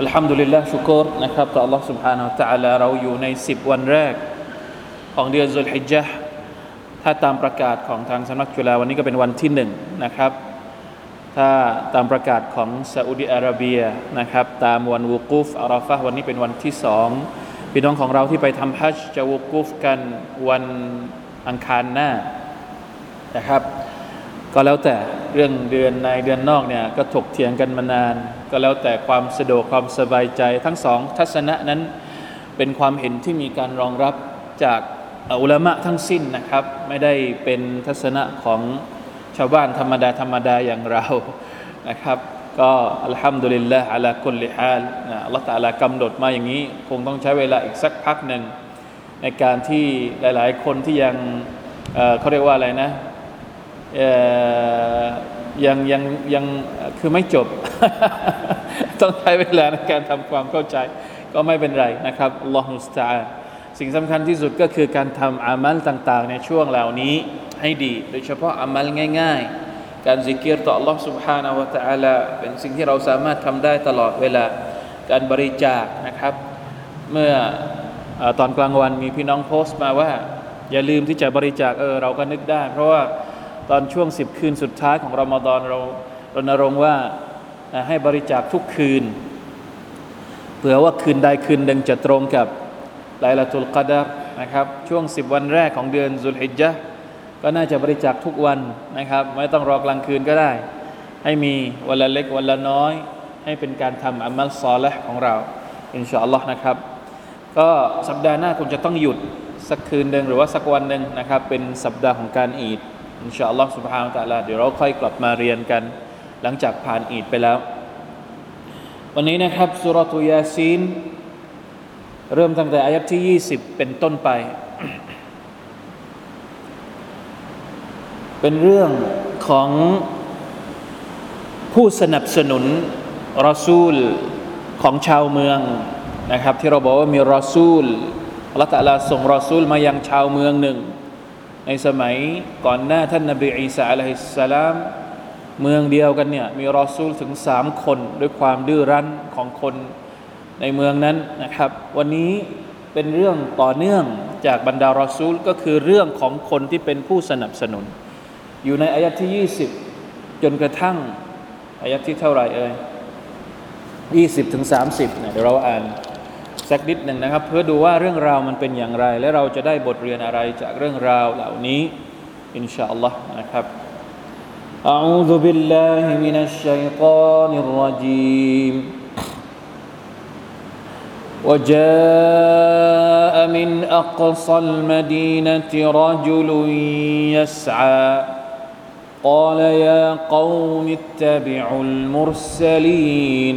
อัลฮัมดุลิลลาห์ชุกรนะครับต่อ Allah سبحانه และ تعالى เราอยู่ใน 10 วันแรก ของเดือนซุลฮิจญะห์ถ้าตามประกาศของทางสำนักจุฬาวันนี้ก็เป็นวันที่หนึ่งนะครับ ถ้าตามประกาศของซาอุดิอาระเบียนะครับ ตามวันวูกูฟอาราฟะห์วันนี้เป็นวันที่สองพี่น้องของเราที่ไปทำฮัจญ์จะวูกูฟกันวันอังคารหน้านะครับ ก็แล้วแต่เรื่องเดือนในเดือนนอกเนี่ยก็ถกเถียงกันมานาน ก็แล้วแต่ความสะดวกความสบายใจ ทั้งสองทัศนะนั้นเป็นความเห็นที่มีการรองรับจากอุลามะทั้งสิ้นนะครับ ไม่ได้เป็นทัศนะของชาวบ้านธรรมดาธรรมดาอย่างเรานะครับ ก็อัลฮัมดุลิลละอัลากุลิฮาลนะอัลลอฮฺตะลากำหนดมาอย่างนี้ คงต้องใช้เวลาอีกสักพักหนึ่งในการที่หลาย ๆ คนที่ยังเเขาเรียกว่าอะไรนะ ยังยังยังคือไม่จบ ต้องใช้เวลาในการทำความเข้าใจ ก็ไม่เป็นไรนะครับอัลลอฮฺมุสตาสิ่งสำคัญที่สุดก็คือการทำอามัลต่าง ๆ ในช่วงเหล่านี้ให้ดี โดยเฉพาะอามัลง่าย ๆ การซิกเกิรต่อ Allah سبحانه และ تعالى เป็นสิ่งที่เราสามารถทำได้ตลอดเวลาการบริจาคนะครับ เมื่ออตอนกลางวันมีพี่น้องโพสต์มาว่า อย่าลืมที่จะบริจาคเออเราก็นึกได้ เพราะว่า ตอนช่วงสิบคืนสุดท้ายของรอมฎอนเรารณรงค์ว่าให้บริจาคทุกคืน เผื่อว่าคืนใดคืนหนึ่งจะตรงกับไลลาตุลกัดรนะครับช่วงสิบวันแรกของเดือนซุลฮิจญะก็น่าจะบริจาคทุกวันนะครับ ไม่ต้องรอกลางคืนก็ได้ ให้มีวันละเล็กวันละน้อย ให้เป็นการทำعمل صالح ของเรา إن شاء الله นะครับ ก็สัปดาห์หน้าคงจะต้องหยุดสักคืนหนึ่งหรือว่าสักวันหนึ่งนะครับ เป็นสัปดาห์ของการอีด إن شاء الله سبحانه وتعالى เดี๋ยวเราค่อยกลับมาเรียนกัน หลังจากผ่านอีดไปแล้ว วันนี้นะครับسورة يس เริ่มตั้งแต่อายะฮ์ที่ 20 เป็นต้นไป เป็นเรื่องของผู้สนับสนุนรอซูลของชาวเมืองนะครับ ที่เราบอกว่ามีรอซูลลอัลลาส่งรอซูลมายังชาวเมืองหนึ่ง ในสมัยก่อนหน้าท่านนบีอีสาอะลัยฮิสสลาม เมืองเดียวกันเนี่ยมีรอซูลถึงสามคนด้วยความดื้อรั้นของคนในเมืองนั้นนะครับ วันนี้เป็นเรื่องต่อเนื่องจากบรรดารอซูลก็คือเรื่องของคนที่เป็นผู้สนับสนุน อยู่ในอายัดที่ 20 จนกระทั่งอายัดที่เท่าไหร่เอ่ย20ถึง30เนี่ยเดี๋ยวเราอ่าน สักนิดหนึ่งนะครับ เพื่อดูว่าเรื่องราวมันเป็นอย่างไร และเราจะได้บทเรียนอะไรจากเรื่องราวเหล่านี้อินชาอัลลอฮ์นะครับ أعوذ بالله من الشيطان الرجيم وجاء من أقصى المدينة رجل يسعى قال يا قوم اتبعوا المرسلين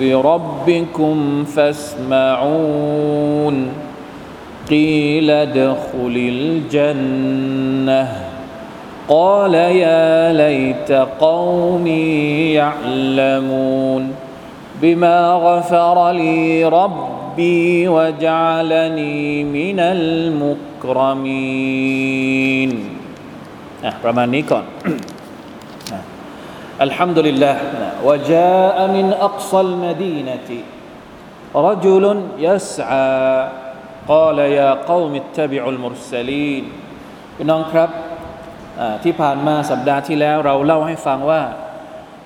بربكم فاسمعون قيل ادخل الجنة قال يا ليت قومي يعلمون بما غفر لي ربي وجعلني من المكرمين อ่ะประมาณนี้ก่อน الحمد لله وجاء من أقصى المدينة رجل يسعى قال يا قوم اتبعوا المرسلين พี่น้องครับอ่าที่ผ่านมาสัปดาห์ที่แล้วเราเล่าให้ฟังว่า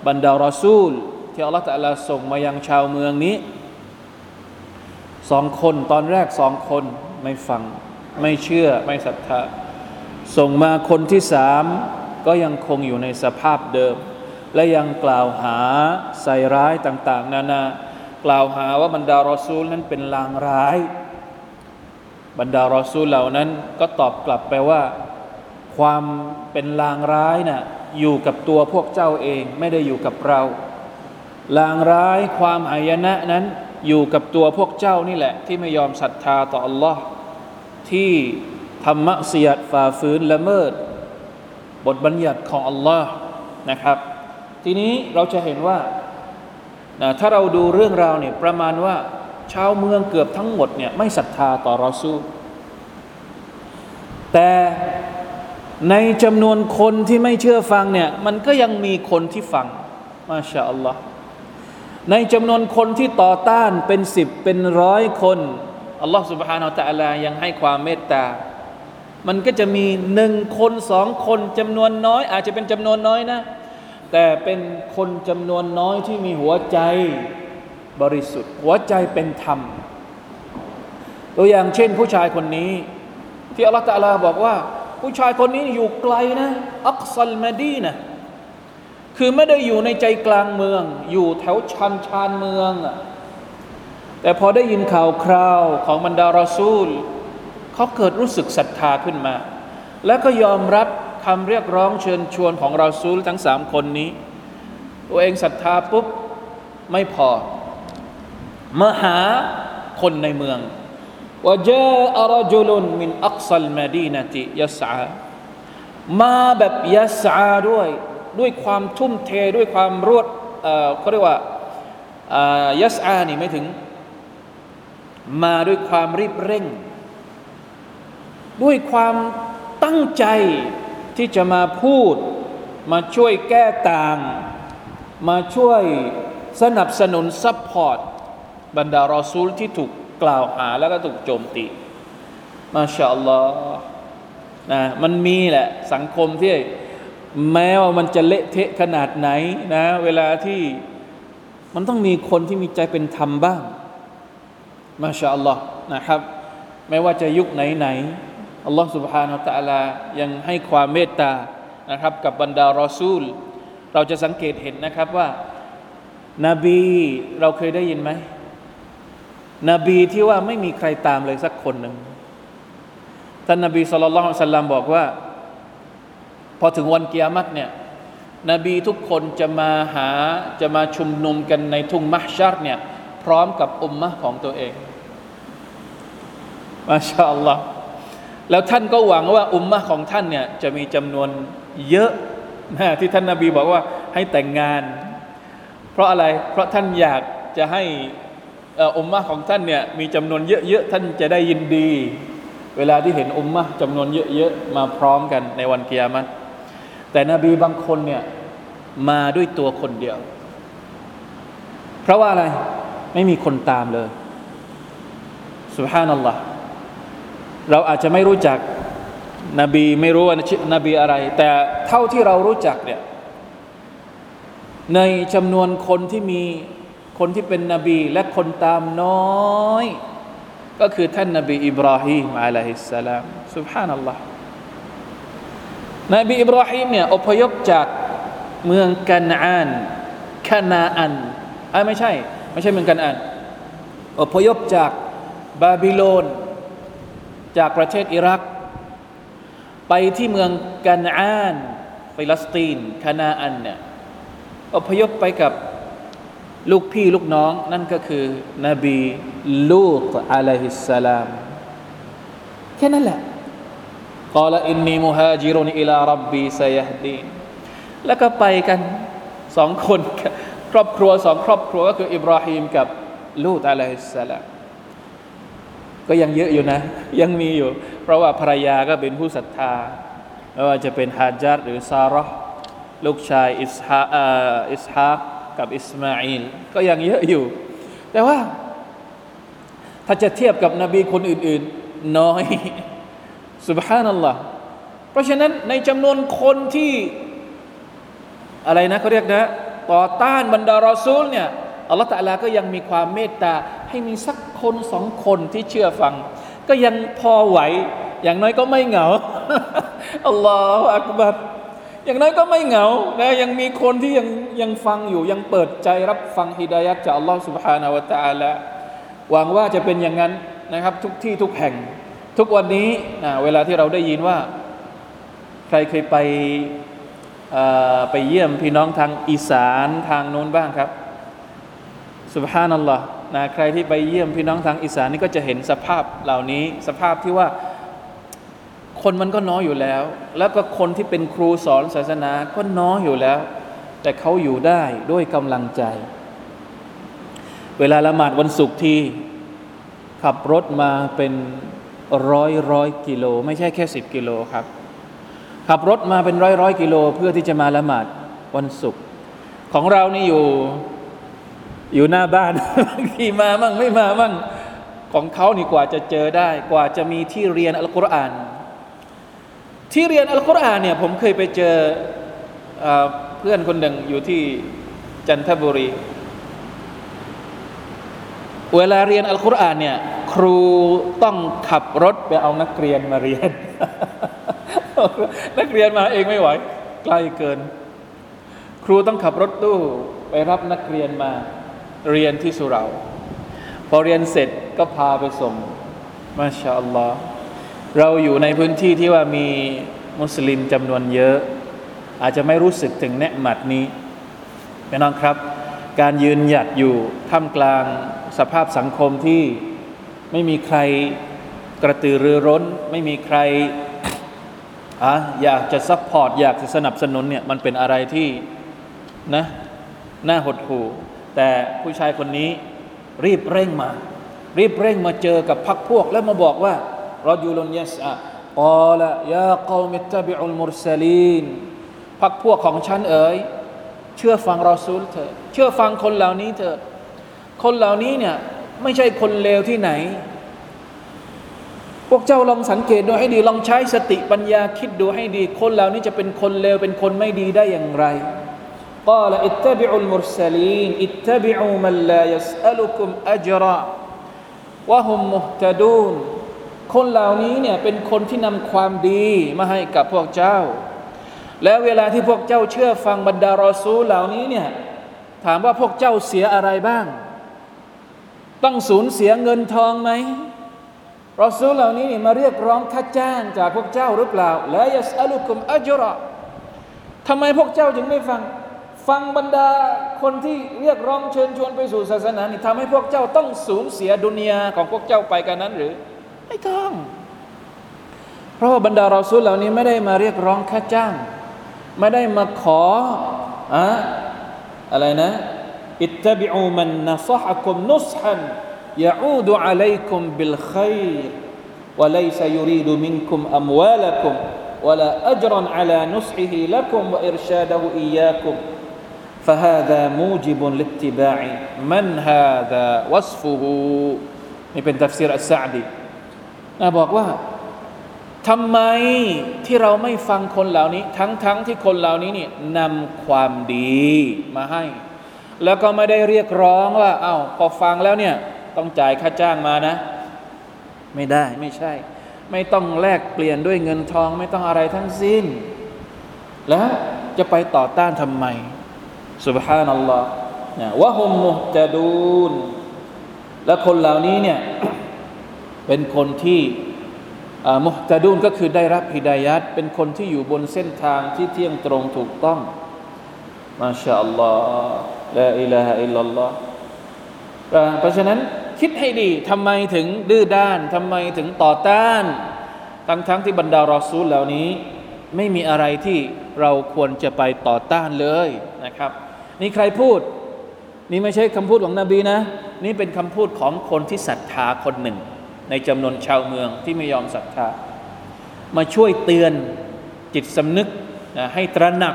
บรรดารอซูล ที่อัลลอฮฺตะอาลาส่งมายังชาวเมืองนี้สองคนตอนแรกสองคนไม่ฟัง ไม่เชื่อไม่ศรัทธา ส่งมาคนที่สามก็ยังคงอยู่ในสภาพเดิม และยังกล่าวหาใส่ร้ายต่างๆ นานากล่าวหาว่าบรรดารอซูลนั้นเป็นลางร้าย บรรดารอซูลเหล่านั้นก็ตอบกลับไปว่า ความเป็นลางร้ายนะ่ะอยู่กับตัวพวกเจ้าเองไม่ได้อยู่กับเรา ลางร้ายความหายนะนั้นอยู่กับตัวพวกเจ้านี่แหละ ที่ไม่ยอมศรัทธาต่อ Allah ที่ทำมะเสียดฝ่าฝืนละเมิด บทบัญญัติของ Allah นะครับ ทีนี้เราจะเห็นว่านะถ้าเราดูเรื่องราวเนี่ยประมาณว่า ชาวเมืองเกือบทั้งหมดเนี่ยไม่ศรัทธาต่อรอซูล แต่ในจำนวนคนที่ไม่เชื่อฟังเนี่ยมันก็ยังมีคนที่ฟัง มาชาอัลลอฮ์ในจำนวนคนที่ต่อต้านเป็นสิบเป็นร้อยคนอัลลอฮ์ سبحانه และ تعالى ยังให้ความเมตตา มันก็จะมีหนึ่งคนสองคนจำนวนน้อย อาจจะเป็นจำนวนน้อยนะ แต่เป็นคนจำนวนน้อยที่มีหัวใจบริสุทธิ์ หัวใจเป็นธรรม ตัวอย่างเช่นผู้ชายคนนี้ ที่อัลลอฮฺตะลาบอกว่า ผู้ชายคนนี้อยู่ไกลนะ อักซัลมาดีนะคือไม่ได้อยู่ในใจกลางเมือง อยู่แถวชันชานเมือง แต่พอได้ยินข่าวคราวของบรรดารอซูล เขาเกิดรู้สึกศรัทธาขึ้นมา แล้วก็ยอมรับ คำเรียกร้องเชิญชวนของเรอซูลทั้งสามคนนี้ ตัวเองศรัทธาปุ๊บไม่พอมาหาคนในเมืองว่าเจอรจุลุนมินอักซัลมาดีนติยัสอามาแบบยัสอาด้วย ด้วยความทุ่มเทด้วยความรวดเอ่อเขาเรียกว่ายัสอานี่ไม่ถึง มาด้วยความรีบเร่ง ด้วยความตั้งใจ ที่จะมาพูด มาช่วยแก้ต่าง มาช่วยสนับสนุน support บรรดารอซูลที่ถูกกล่าวหาแล้วก็ถูกโจมตี ما شاء الله นะมันมีแหละสังคมที่แม้ว่ามันจะเละเทะขนาดไหนนะเวลาที่มันต้องมีคนที่มีใจเป็นธรรมบ้าง ما شاء الله นะครับ ไม่ว่าจะยุคไหนไหน อัลลอฮ์ سبحانه และ تعالى ยังให้ความเมตตานะครับ กับบรรดารอซูล เราจะสังเกตเห็นนะครับว่า นบีเราเคยได้ยินไหมนบีที่ว่าไม่มีใครตามเลยสักคนหนึ่งท่านนบีสุลต่านสัลลัมบอกว่า พอถึงวันเกียรติเนี่ย นบีทุกคนจะมาหาจะมาชุมนุมกันในทุ่งมัชชัดเนี่ย พร้อมกับอุมมะของตัวเอง มาชาอัลลอฮ์ แล้วท่านก็หวังว่าอุมมะของท่านเนี่ยจะมีจำนวนเยอะนะที่ท่านนาบีบอกว่าให้แต่งงาน เพราะอะไรเพราะท่านอยากจะให้อุมมะของท่านเนี่ยมีจำนวนเยอะๆท่านจะได้ยินดี เวลาที่เห็นอุมมะจำนวนเยอะๆมาพร้อมกันในวันเกียรติแต่นบีบางคนเนี่ยมาด้วยตัวคนเดียว เพราะว่าอะไรไม่มีคนตามเลยสุบฮานัลลอฮ์ เราอาจจะไม่รู้จักนบีไม่รู้ว่านบีอะไร แต่เท่าที่เรารู้จักเนี่ยในจำนวนคนที่มีคนที่เป็นนบีและคนตามน้อย ก็คือท่านนบีอิบราฮิมอะลัยฮิสสลามสุบฮานัลลอฮ์นบีอิบราฮิมเนี่ยอพยพจากเมืองกันอานคานาอันอ่ไม่ใช่ ไม่ใช่เมืองกันอานอพยพจากบาบิโลน จากประเทศอิรัก ไปที่เมืองกันอานฟิลสตีนคานาอันเนี่ยอพยพไปกับลูกพี่ลูกน้องนั่นก็คือนบีลูต عليه السلام แค่นั้นแหละ قال إني مهاجر إلى ربي سيهدينแล้วก็ไปกันสองคน ครอบครัวสองครอบครัวก็คืออิบราฮิมกับลูตอะลัยฮิสสลาม ก็ยังเยอะอยู่นะ ยังมีอยู่ เพราะว่าภรรยาก็เป็นผู้ศรัทธาไม่ว่าจะเป็นฮาจัดหรือซาระลูกชายอิสฮาอิสฮากับอิสมาอิลก็ยังเยอะอยู่ แต่ว่า ถ้าจะเทียบกับนบีคนอื่น ๆ น้อยสุบฮานัลลอฮ์เพราะฉะนั้นในจำนวนคนที่ อะไรนะเขาเรียกนะ ต่อต้านบรรดารอซูลเนี่ย อัลลอฮฺตะลาก็ยังมีความเมตตา ให้มีสักคนสองคนที่เชื่อฟัง ก็ยังพอไหว อย่างน้อยก็ไม่เหงาอัลลอฮฺอักบัรอย่างน้อยก็ไม่เหงานะยังมีคนที่ยังยังฟังอยู่ ยังเปิดใจรับฟังฮิดายัดจากอัลลอฮฺ سبحانه และ تعالى หวังว่าจะเป็นอย่างนั้นนะครับ ทุกที่ทุกแห่ง ทุกวันนี้นะเวลาที่เราได้ยินว่า ใครเคยไปไปเยี่ยมพี่น้องทางอีสานทางโน้นบ้างครับ สุบฮานัลลอฮ์นะใครที่ไปเยี่ยมพี่น้องทางอีสานนี่ก็จะเห็นสภาพเหล่านี้ สภาพที่ว่าคนมันก็น้อยอยู่แล้ว แล้วก็คนที่เป็นครูสอนศาสนาก็น้อยอยู่แล้ว แต่เขาอยู่ได้ด้วยกำลังใจ เวลาละหมาดวันศุกร์ที่ขับรถมาเป็นร้อยร้อยกิโล ไม่ใช่แค่สิบกิโลครับ ขับรถมาเป็นร้อยร้อยกิโล เพื่อที่จะมาละหมาดวันศุกร์ของเรานี่อยู่ อยู่หน้าบ้านที่มามั่งไม่มามั่งของเขานี่กว่าจะเจอได้ กว่าจะมีที่เรียนอัลกุรอาน ที่เรียนอัลกุรอานเนี่ยผมเคยไปเจอเพื่อนคนหนึ่งอยู่ที่จันทบุรี เวลาเรียนอัลกุรอานเนี่ยครูต้องขับรถไปเอานักเรียนมาเรียน นักเรียนมาเองไม่ไหวใกล้เกิน ครูต้องขับรถตู้ไปรับนักเรียนมา เรียนที่สุราพอเรียนเสร็จก็พาไปส่งมาชาอัลลอฮ์เราอยู่ในพื้นที่ที่ว่ามีมุสลิมจำนวนเยอะ อาจจะไม่รู้สึกถึงเนี๊ยะมัตนี้พี่น้องครับ การยืนหยัดอยู่ท่ามกลางสภาพสังคมที่ไม่มีใครกระตือรือร้น ไม่มีใครอะอยากจะ support อยากจะสนับสนุนเนี่ยมันเป็นอะไรที่นะน่าหดหู่ แต่ผู้ชายคนนี้รีบเร่งมา รีบเร่งมาเจอกับพรรคพวก แล้วมาบอกว่ารอยูลนยัสอะกอละยาเกามิตบิอุลมุรซาลีนพักพวกของฉันเอ๋ยเชื่อฟังรอซูลเถอะเชื่อฟังคนเหล่านี้เถอะคนเหล่านี้เนี่ยไม่ใช่คนเลวที่ไหน พวกเจ้าลองสังเกตดูให้ดีลองใช้สติปัญญาคิดดูให้ดี คนเหล่านี้จะเป็นคนเลวเป็นคนไม่ดีได้อย่างไร قال اتبعوا المرسلين اتبعوا من لا يسألكم أجرا وهم مهتدون คนเหล่านี้เนี่ยเป็นคนที่นำความดีมาให้กับพวกเจ้า แล้วเวลาที่พวกเจ้าเชื่อฟังบรรดารอซูลเหล่านี้เนี่ยถามว่าพวกเจ้าเสียอะไรบ้าง ต้องสูญเสียเงินทองไหมรอซูลเหล่านี้มาเรียกร้องค่าจ้างจากพวกเจ้าหรือเปล่าและยัสอัลุคุมอัจรอทำไมพวกเจ้าจึงไม่ฟัง ฟังบรรดาคนที่เรียกร้องเชิญชวนไปสู่ศาสนานี่ทำให้พวกเจ้าต้องสูญเสียดุนยาของพวกเจ้าไปกันนั้นหรือ ไม่ต้อง เพราะว่าบรรดาเราซุลเหล่านี้ไม่ได้มาเรียกร้องค่าจ้าง ไม่ได้มาขออะอะไรนะอิตบิอูมันนัซฮะคุมนุสฮันยาอูดุอะลัยคุมบิลขัยร وليس يريد منكم أموالكم ولا أجرا على نصحه لكم وإرشاده إياكم فهذا موجب لاتباع من هذا وصفه นี่เป็นตัฟซีรอัสซาดีนะบอกว่าทำไมที่เราไม่ฟังคนเหล่านี้ ทั้งๆทที่คนเหล่านี้นี่นำความดีมาให้ แล้วก็ไม่ได้เรียกร้องว่า เอา้าพอฟังแล้วเนี่ย ต้องจ่ายค่าจ้างมานะ ไม่ได้ไม่ใช่ ไม่ต้องแลกเปลี่ยนด้วยเงินทอง ไม่ต้องอะไรทั้งสิ้น แล้วจะไปต่อต้านทำไม سبحان อัลลอฮ์นะวะฮุมมุตดูนและคนเหล่านี้เนี่ย เป็นคนที่มุตดูนก็คือได้รับฮิดายัดเป็นคนที่อยู่บนเส้นทางที่เที่ยงตรงถูกต้องมาชาอัลลอฮ์ ลาอิลาฮะอิลลัลลอฮ์เพราะฉะนั้นคิดให้ดีทำไมถึงดื้อด้านทำไมถึงต่อต้าน ทั้งทั้งที่บรรดารอซูลเหล่านี้ ไม่มีอะไรที่เราควรจะไปต่อต้านเลยนะครับ นี่ใครพูด นี่ไม่ใช่คำพูดของนบีนะ นี่เป็นคำพูดของคนที่ศรัทธาคนหนึ่ง ในจำนวนชาวเมืองที่ไม่ยอมศรัทธา มาช่วยเตือนจิตสำนึกนะให้ตระหนัก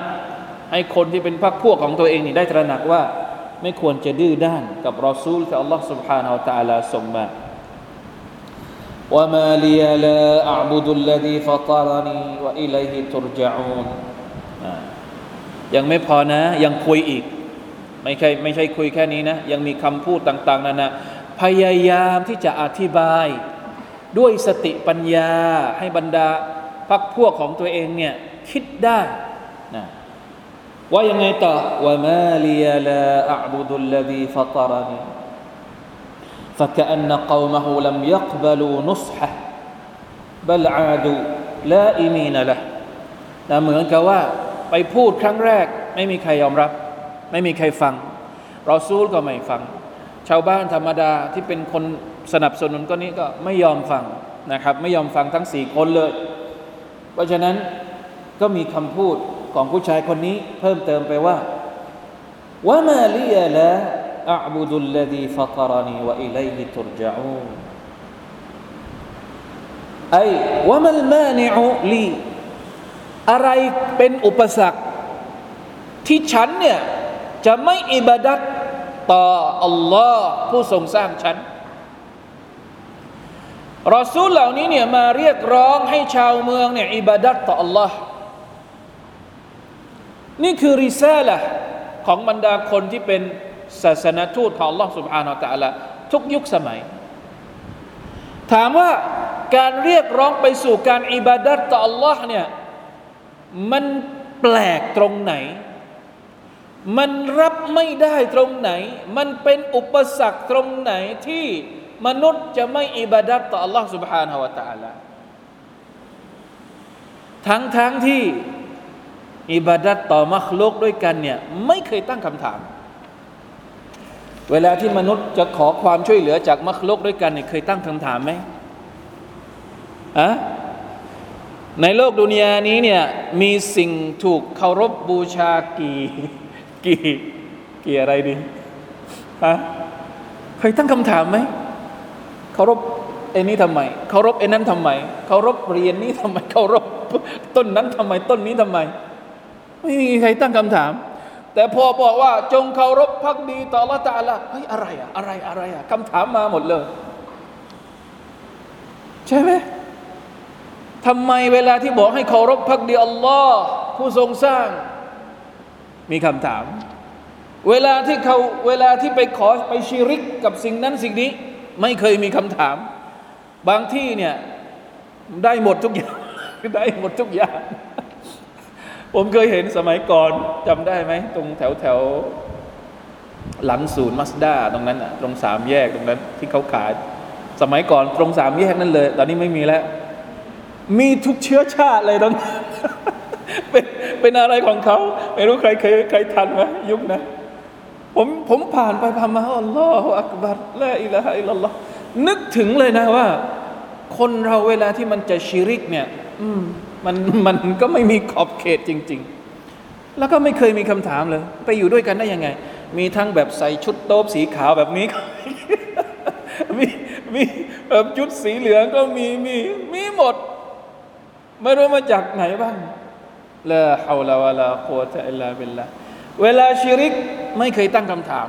ให้คนที่เป็นพรรคพวกของตัวเองนี่ได้ตระหนักว่า ไม่ควรจะดื้อด้านกับรอซูลที่อัลลอฮ์ سبحانه และ تعالى ส่งมา وما لي لا أعبد الذي فطرني وإليه ترجعون ยังไม่พอนะ ยังคุยอีก ไม่ใช่ไม่ใช่คุยแค่นี้นะ ยังมีคำพูดต่างๆนานาพยายามที่จะอธิบาย ด้วยสติปัญญาให้บรรดาพักพวกของตัวเองเนี่ยคิดได้นะว่ายังไงต่อว่ามาลียลาอับุดุลลดีฟัตรนี فكأن قومه لم يقبلوا نصحه بل عادوا لائمين له นะเหมือนกับว่าไปพูดครั้งแรก ไม่มีใครยอมรับ ไม่มีใครฟังรอซูลก็ไม่ฟัง ชาวบ้านธรรมดาที่เป็นคนสนับสนุนก็นี้ก็ไม่ยอมฟังนะครับ ไม่ยอมฟังทั้งสี่คนเลย เพราะฉะนั้นก็มีคำพูดของผู้ชายคนนี้เพิ่มเติมไปว่าว่ามาลียละ أعبد الذي فطرني وإليه ترجعون أي وما المانع لي อะไรเป็นอุปสรรค ที่ฉันเนี่ย จะไม่อิบาดัตต่ออัลลอฮ์ผู้ทรงสร้างฉันรอซูลเหล่านี้เนี่ยมาเรียกร้องให้ชาวเมืองเนี่ยอิบาดัตต่ออัลลอฮ์นี่คือริซาละของบรรดาคนที่เป็นศาสนทูตของ Allah سبحانه และ تعالى ทุกยุคสมัย ถามว่าการเรียกร้องไปสู่การอิบาดัตต่อ Allah เนี่ยมันแปลกตรงไหน มันรับไม่ได้ตรงไหน มันเป็นอุปสรรคตรงไหนที่มนุษย์จะไม่อิบาดัตต่อ Allah سبحانه และ تعالى ทั้งทั้งที่อิบาดัตต่อมัคลุกด้วยกันเนี่ยไม่เคยตั้งคำถามเวลาที่มนุษย์จะขอความช่วยเหลือจากมรรคโลกด้วยกันเนี่ยเคยตั้งคำถามไหมอะในโลกดุนยานี้เนี่ยมีสิ่งถูกเคารพบบูชากี่ กี่กี่อะไรดีฮะเคยตั้งคำถามไหมเคารพไอ้นี้ทำไมเคารพไอ้นั้นทำไมเคารพเรียนนี้ทำไมเคารพต้นนั้นทำไมต้นนี้ทำไม ไม่มีใครตั้งคำถาม แต่พอบอกว่าจงเคารพพักดีต่อละตาละเฮ้ยอะไรอะอะไรอะไรอะคำถามมาหมดเลย ใช่ไหมทำไมเวลาที่บอกให้เคารพพักดีอัลลอฮ์ผู้ทรงสร้าง มีคำถาม เวลาที่เขาเวลาที่ไปขอไปชิริกกับสิ่งนั้นสิ่งนี้ ไม่เคยมีคำถาม บางที่เนี่ยได้หมดทุกอย่างได้หมดทุกอย่าง ผมเคยเห็นสมัยก่อนจำได้ไหม ตรงแถวแถวหลังศูนย์มัสด้าตรงนั้นอะตรงสามแยกตรงนั้นที่เขาขายสมัยก่อนตรงสามแยกนั่นเลย ตอนนี้ไม่มีแล้ว มีทุกเชื้อชาติเลยตรง เป็นเป็นอะไรของเขา ไม่รู้ใครเคยใครทันไหมยุคนะผมผมผ่านไปผ่านมาอัลลอฮฺอักบัรละอิละฮะอิลลัลลอฮนึกถึงเลยนะว่า คนเราเวลาที่มันจะชิริกเนี่ย อืมมันมันก็ไม่มีขอบเขตจริง ๆ แล้วก็ไม่เคยมีคำถามเลย ไปอยู่ด้วยกันได้ยังไง มีทั้งแบบใส่ชุดโต๊บสีขาวแบบนี้ มีมีแบบชุดสีเหลืองก็มีมีมีหมด ไม่รู้มาจากไหนบ้าง ละฮาวลาวะลาโคตะอิลลาบิลละเวลาชิริกไม่เคยตั้งคำถาม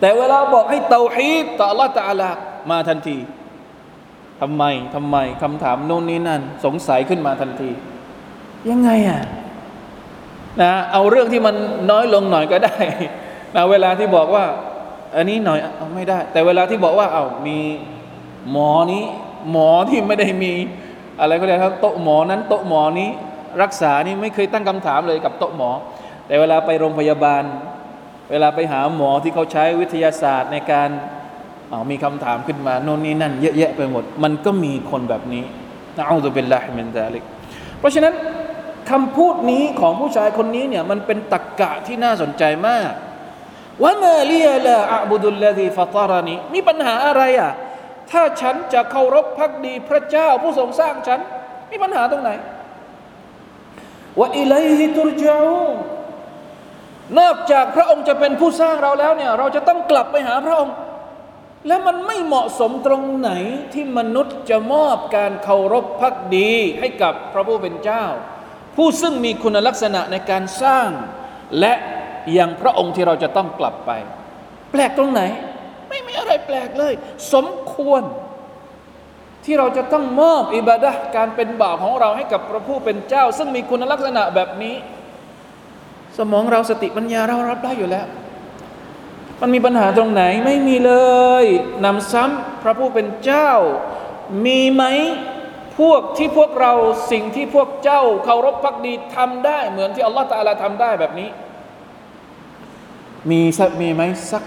แต่เวลาบอกให้เตาฮีดต่อ Allah ตาลามาทันทีทำไมทำไมคำถามโน่นนี้นั่น สงสัยขึ้นมาทันที ยังไงอะนะเอาเรื่องที่มันน้อยลงหน่อยก็ได้นะเวลาที่บอกว่า อันนี้หน่อยเอาไม่ได้ แต่เวลาที่บอกว่า เอามีหมอนี้ หมอที่ไม่ได้มี อะไรก็ได้ครับโต๊ะหมอนั้นโต๊ะหมอนี้ รักษานี่ไม่เคยตั้งคำถามเลยกับโต๊ะหมอ แต่เวลาไปโรงพยาบาล เวลาไปหาหมอที่เขาใช้วิทยาศาสตร์ในการมีคำถามขึ้นมาโน่นนี่นั่นเยอะแยะไปหมด มันก็มีคนแบบนี้นะอูซุบิลลาฮิมินซาลิกเพราะฉะนั้นคำพูดนี้ของผู้ชายคนนี้เนี่ยมันเป็นตรกกะที่น่าสนใจมากว่ามาลียลาอับุดุลลดีฟตารานีมีปัญหาอะไรอะถ้าฉันจะเคารพพักดีพระเจ้าผู้ทรงสร้างฉัน มีปัญหาตรงไหน ว่าอิลัยฮิตุรจาอูนอกจากพระองค์จะเป็นผู้สร้างเราแล้วเนี่ยเราจะต้องกลับไปหาพระองค์ แล้วมันไม่เหมาะสมตรงไหนที่มนุษย์จะมอบการเคารพพักดีให้กับพระผู้เป็นเจ้า ผู้ซึ่งมีคุณลักษณะในการสร้าง และยังพระองค์ที่เราจะต้องกลับไป แปลกตรงไหน ไม่มีอะไรแปลกเลย สมควร ที่เราจะต้องมอบอิบาดะการเป็นบ่าวของเราให้กับพระผู้เป็นเจ้า ซึ่งมีคุณลักษณะแบบนี้ สมองเราสติปัญญาเรารับได้อยู่แล้ว มันมีปัญหาตรงไหนไม่มีเลยนำซ้ำพระผู้เป็นเจ้า มีไหมพวกที่พวกเราสิ่งที่พวกเจ้าเคารพพักดีทำได้เหมือนที่อัลลอฮฺตาลาทำได้แบบนี้ มีสักมีไหมสัก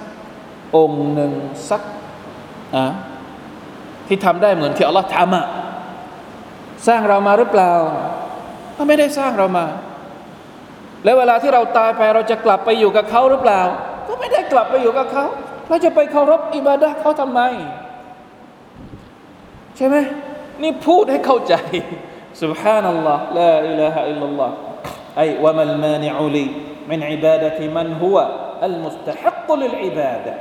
องค์หนึ่งสักอะ ที่ทำได้เหมือนที่อัลลอฮฺทำอะสร้างเรามาหรือเปล่าก็ไม่ได้สร้างเรามา แล้วเวลาที่เราตายไปเราจะกลับไปอยู่กับเขาหรือเปล่า ก็ไม่ได้กลับไปอยู่กับเขาเราจะไปเคารพอิบาดะเขาทำไม ใช่ไหมนี่พูดให้เข้าใจ سبحان الله لا إله إلا الله أي وما المانع لي من عبادة من هو المستحق للعبادة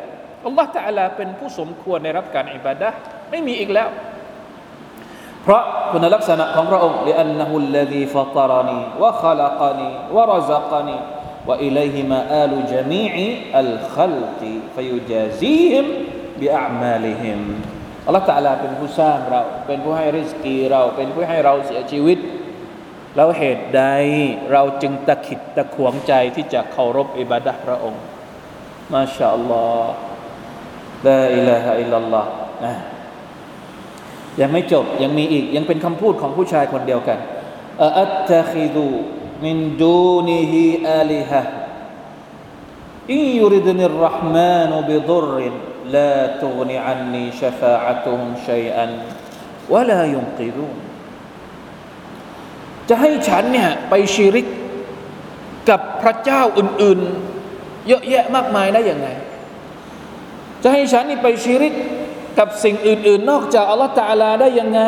อัลลอฮฺตะลาเป็นผู้สมควรในรับการอิบาดะไม่มีอีกแล้ว เพราะคุณลักษณะของพระองค์ لأنه الذي فطرني وخلقني ورزقني وإليه مآل جميع الخلق فيجازيهم بأعمالهم อัลลอฮฺตะลาเป็นผู้สร้างเรา เป็นผู้ให้ริสกีเรา เป็นผู้ให้เราเสียชีวิต แล้วเหตุใดเราจึงตะขิดตะขวงใจที่จะเคารพอิบาดะพระองค์ มาชาอัลลอฮ์ ลาอิลาฮะอิลลัลลอฮ์ยังไม่จบยังมีอีกยังเป็นคำพูดของผู้ชายคนเดียวกันอัตตะคิดูมินดูนีฮีอาลิฮะอินยูริดนิรรห์มานุบิดุรินลาตุกนิอันนีชฟาอะตุฮุมชัยอันวะลายุนกิดูจะให้ฉันเนี่ยไปชีริกกับพระเจ้าอื่น ๆ เยอะแยะมากมายได้อย่างไง จะให้ฉันนี่ไปชีริกกับสิ่งอื่น ๆ นอกจากอัลลอฮฺตาลาได้ยังไง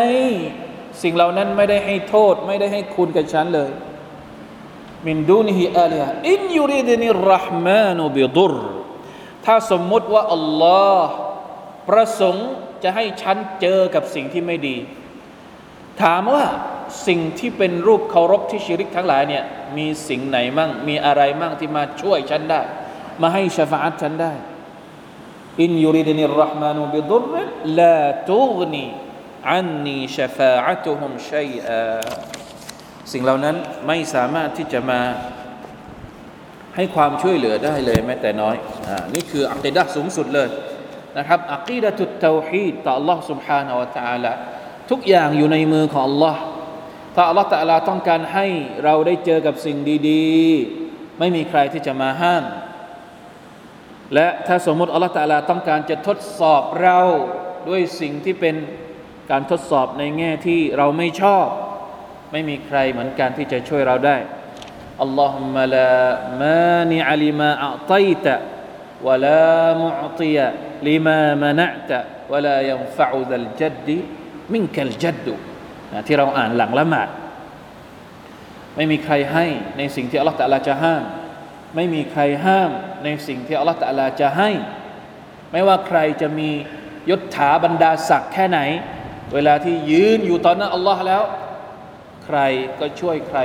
สิ่งเหล่านั้นไม่ได้ให้โทษ ไม่ได้ให้คุณกับฉันเลย มินดูนิฮิอาลีฮะอินยูริดนิรห์มานุบิดุรถ้าสมมุติว่าอัลลอฮ์ประสงค์จะให้ฉันเจอกับสิ่งที่ไม่ดี ถามว่าสิ่งที่เป็นรูปเคารพที่ชิริกทั้งหลายเนี่ยมีสิ่งไหนมั่งมีอะไรมั่งที่มาช่วยฉันได้ มาให้ชฟาอัตฉันได้ อินยูริดนิรห์มานุบิดุรลาตุกนีอันนีชฟาอัตุฮุมชัยอาสิ่งเหล่านั้นไม่สามารถที่จะมาให้ความช่วยเหลือได้เลยแม้แต่น้อยอ่านี่คืออัคดะสูงสุดเลยนะครับอัคีดะตุตเตาฮีดต่อ Allah سبحانه และ تعالى ทุกอย่างอยู่ในมือของ Allah ถ้า Allah تعالى ต้องการให้เราได้เจอกับสิ่งดีๆ ไม่มีใครที่จะมาห้าม และถ้าสมมติอัลลอฮฺตาลาต้องการจะทดสอบเราด้วยสิ่งที่เป็นการทดสอบในแง่ที่เราไม่ชอบ ไม่มีใครเหมือนกันที่จะช่วยเราได้อัลลอฮฺมะลามานิอัลิมาอัตัยตะวะลามุอติยะลิมามะนะตะวะลายัมฟะอุดัลจัดดิมินกัลจัดดุที่เราอ่านหลังละหมาดไม่มีใครให้ในสิ่งที่อัลลอฮฺตาลาจะห้าม ไม่มีใครห้ามในสิ่งที่อัลลอฮฺตะลาจะให้ ไม่ว่าใครจะมียศถาบรรดาศักดิ์แค่ไหน เวลาที่ยืนอยู่ตอนนั้นอัลลอฮ์แล้ว ใครก็ช่วยใคร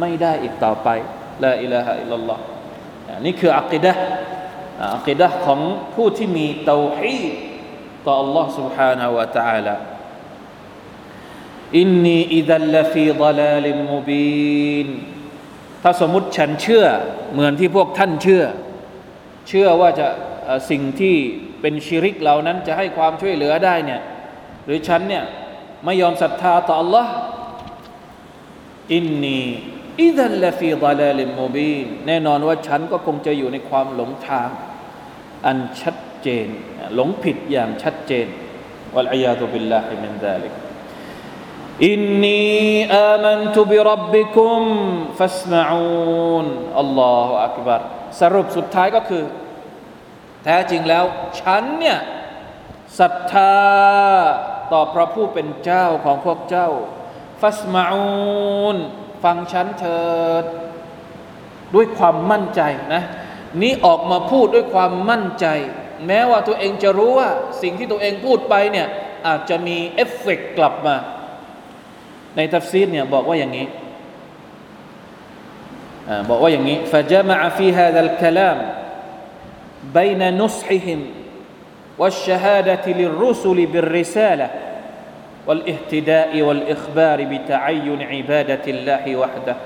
ไม่ได้อีกต่อไปลาอิลาฮะอิลลัลลอฮ์นี่คืออักิดะอักิดะของผู้ที่มีเตาฮีดต่อ Allah سبحانه และ تعالى อินนีอิดัลลฟีดลาลิมมุบีน ถ้าสมมติฉันเชื่อเหมือนที่พวกท่านเชื่อ เชื่อว่าจะสิ่งที่เป็นชิริกเหล่านั้นจะให้ความช่วยเหลือได้เนี่ยหรือฉันเนี่ยไม่ยอมศรัทธาต่อ Allah อินนีอิดัลลฟีดลาลิมมูบีแน่นอนว่าฉันก็คงจะอยู่ในความหลงทาง อันชัดเจน หลงผิดอย่างชัดเจนวัลอียาตุบิลลาฮิมินซาลิก อินนีอามันตุบิรับบิคุมฟัสมาอูนอัลลอฮฺอักบัรสรุปสุดท้ายก็คือ แท้จริงแล้ว ฉันเนี่ยศรัทธาต่อพระผู้เป็นเจ้าของพวกเจ้า ฟัสมาอูนฟังฉันเถิด ด้วยความมั่นใจนะ นี้ออกมาพูดด้วยความมั่นใจ แม้ว่าตัวเองจะรู้ว่า สิ่งที่ตัวเองพูดไปเนี่ยอาจจะมีเอฟเฟกกลับมา ในทัฟซีดเนี่ยบอกว่าอย่างนี้บอกว่าอย่างนี้ فجمع في هذا الكلام بين نصحهم والشهادة للرسل بالرسالة والاهتداء والإخبار بتعين عبادة الله وحده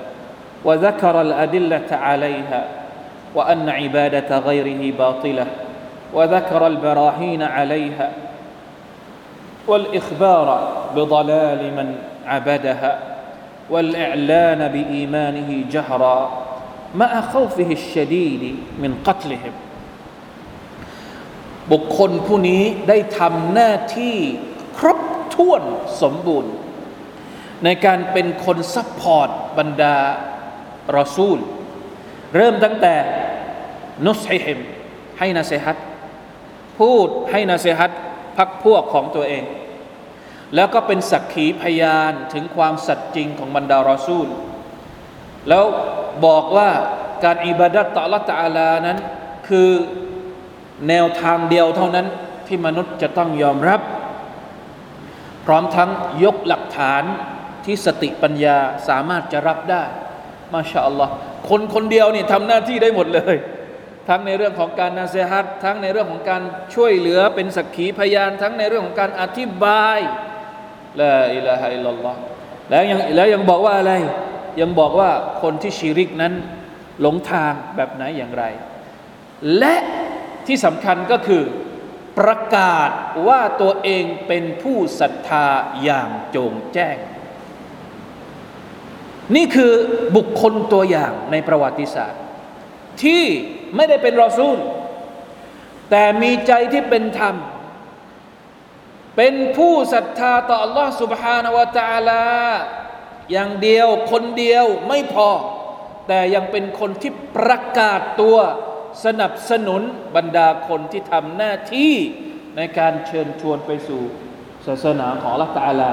وذكر الأدلة عليها وأن عبادة غيره باطلة وذكر البراهين عليها والإخبار بضلال من عبدها والإعلان بإيمانه جهرا مع خوفه الشديد من قتلهم บุคคลผู้นี้ได้ทำหน้าที่ครบถ้วนสมบูรณ์ ในการเป็นคนซัพพอร์ตบรรดารอซูล เริ่มตั้งแต่นุสฮิฮิมให้นาเซฮัตพูดให้นาเซฮัต พักพวกของตัวเอง แล้วก็เป็นสักขีพยานถึงความสัตย์จริงของบรรดารอซูล แล้วบอกว่าการอิบาดัตต่อ الله تعالى นั้น คือแนวทางเดียวเท่านั้นที่มนุษย์จะต้องยอมรับ พร้อมทั้งยกหลักฐานที่สติปัญญาสามารถจะรับได้ มาชาอัลลอฮ์คนคนเดียวนี่ทำหน้าที่ได้หมดเลย ทั้งในเรื่องของการนาเซฮัตทั้งในเรื่องของการช่วยเหลือเป็นสักขีพยาน ทั้งในเรื่องของการอธิบายละอิลาฮะอิลลัลลอฮแล้วยังแล้วยังบอกว่าอะไร ยังบอกว่าคนที่ชีริกนั้นหลงทางแบบไหนอย่างไร และที่สำคัญก็คือประกาศว่าตัวเองเป็นผู้ศรัทธาอย่างโจงแจ้ง นี่คือบุคคลตัวอย่างในประวัติศาสตร์ ที่ไม่ได้เป็นรอซูล แต่มีใจที่เป็นธรรม เป็นผู้ศรัทธาต่อ Allah سبحانه และ تعالى อย่างเดียวคนเดียวไม่พอ แต่ยังเป็นคนที่ประกาศตัวสนับสนุนบรรดาคนที่ทำหน้าที่ในการเชิญชวนไปสู่ศาสนาของละตาลา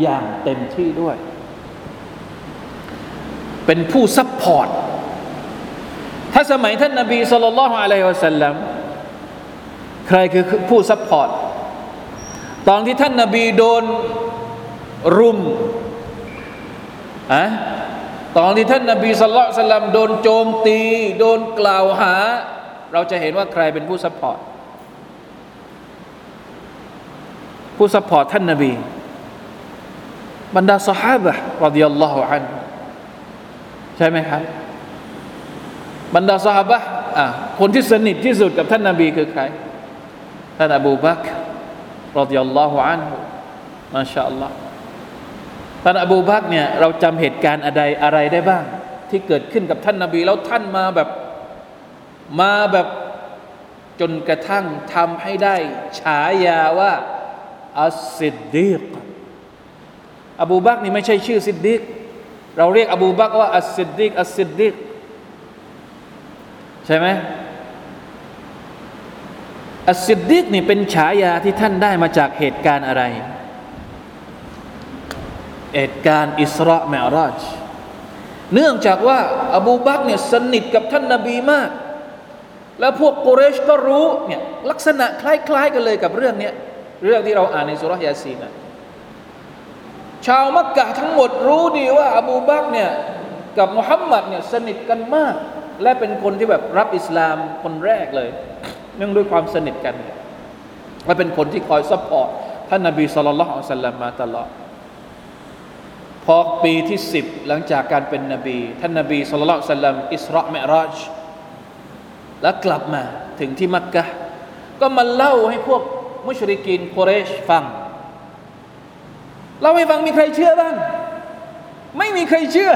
อย่างเต็มที่ด้วย เป็นผู้ซัพพอร์ต ถ้าสมัยท่านนาบี صلى الله عليه وسلم ใครคือผู้ support ตอนที่ท่านนาบีโดนรุมอะตอนที่ท่านนบี صلى الله عليه وسلم โดนโจมตี โดนกล่าวหา เราจะเห็นว่าใครเป็นผู้ support ผู้ support ท่านนบี บรรดาสหายบะรดิยัลลอฮุอันใช่ไหมครับ บรรดาสหาบะคนที่สนิทที่สุดกับท่านนบีคือใคร ท่านอบูบัก رضي الله عنه ما شاء الله ท่านอบูบักเนี่ยเราจำเหตุการณ์อะไรอะไรได้บ้าง ที่เกิดขึ้นกับท่านนาบี แล้วท่านมาแบบมาแบบจนกระทั่งทำให้ได้ ฉายาว่าอัสซิดดีกอบูบักนี่ไม่ใช่ชื่อซิดดีกเราเรียกอบูบักว่าอัสซิดดีกอัสซิดดีก ใช่ไหมอัสซิดดีกนี่เป็นฉายาที่ท่านได้มาจากเหตุการณ์อะไร เหตุการณ์อิสราเมราจเนื่องจากว่า อบูบักเนี่ยสนิทกับท่านนาบีมาก แล้วพวกกุเรชก็รู้เนี่ยลักษณะคล้าย ๆ กันเลยกับเรื่องนี้เรื่องที่เราอ่านในสุรยาซีนะชาวมักกะทั้งหมดรู้ดีว่า อบูบักเนี่ยกับมุฮัมมัดเนี่ยสนิทกันมาก และเป็นคนที่แบบรับอิสลามคนแรกเลย เนื่องด้วยความสนิทกันและเป็นคนที่คอย support ท่านนาบี صلى الله عليه وسلم มาตลอดพอปีที่สิบหลังจากการเป็นนบี ท่านนบี صلى الله عليه وسلم อิสรออ์เมียะอ์รอจแล้วกลับมาถึงที่มักกะก็มาเล่าให้พวกมุชริกีนกุเรชฟังเล่าให้ฟังมีใครเชื่อบ้าง ไม่มีใครเชื่อ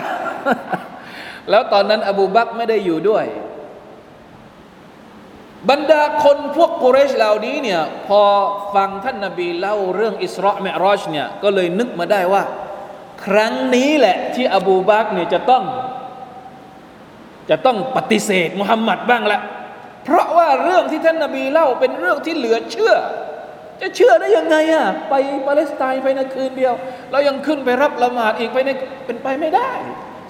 แล้วตอนนั้น อบูบักไม่ได้อยู่ด้วย บรรดาคนพวกกุเรชเหล่านี้เนี่ยพอฟังท่านนาบีเล่าเรื่องอิสราเมรอชเนี่ยก็เลยนึกมาได้ว่า ครั้งนี้แหละที่อบูบักเนี่ยจะต้อง จะต้องปฏิเสธมุฮัมมัดบ้างละเพราะว่าเรื่องที่ท่านนาบีเล่าเป็นเรื่องที่เหลือเชื่อ จะเชื่อได้ยังไงอะไปปาเลสไตน์ไปในคืนเดียวเรายังขึ้นไปรับละหมาดอีกไปในเป็นไปไม่ได้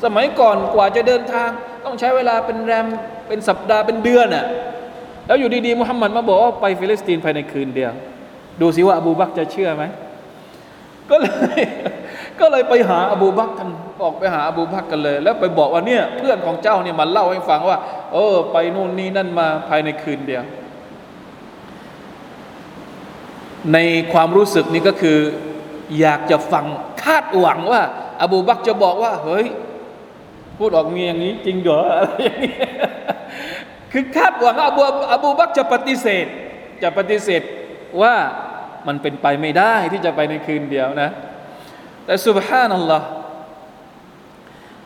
สมัยก่อนกว่าจะเดินทาง ต้องใช้เวลาเป็นแรมเป็นสัปดาห์เป็นเดือนอะแล้วอยู่ดีๆมุฮัมมัดมาบอกว่าไปฟิลิสตินภายในคืนเดียว ดูสิว่าอบูบักจะเชื่อไหมก็เลยก็เลยไปหาอบูบักกันออกไปหาอบูบักกันเลย แล้วไปบอกว่าเนี่ยเพื่อนของเจ้าเนี่ยมาเล่าให้ฟังว่า เออ ไปนู่นนี่นั่นมาภายในคืนเดียว ในความรู้สึกนี้ก็คือ อยากจะฟังคาดหวังว่า อบูบักจะบอกว่า เฮ้ย พูดออกมีอย่างนี้จริงเหรออะไรอย่างนี้คือคาดหวังอบูอบูบักจะปฏิเสธ จะปฏิเสธว่ามันเป็นไปไม่ได้ที่จะไปในคืนเดียวนะ แต่สุบฮานัลลอฮ์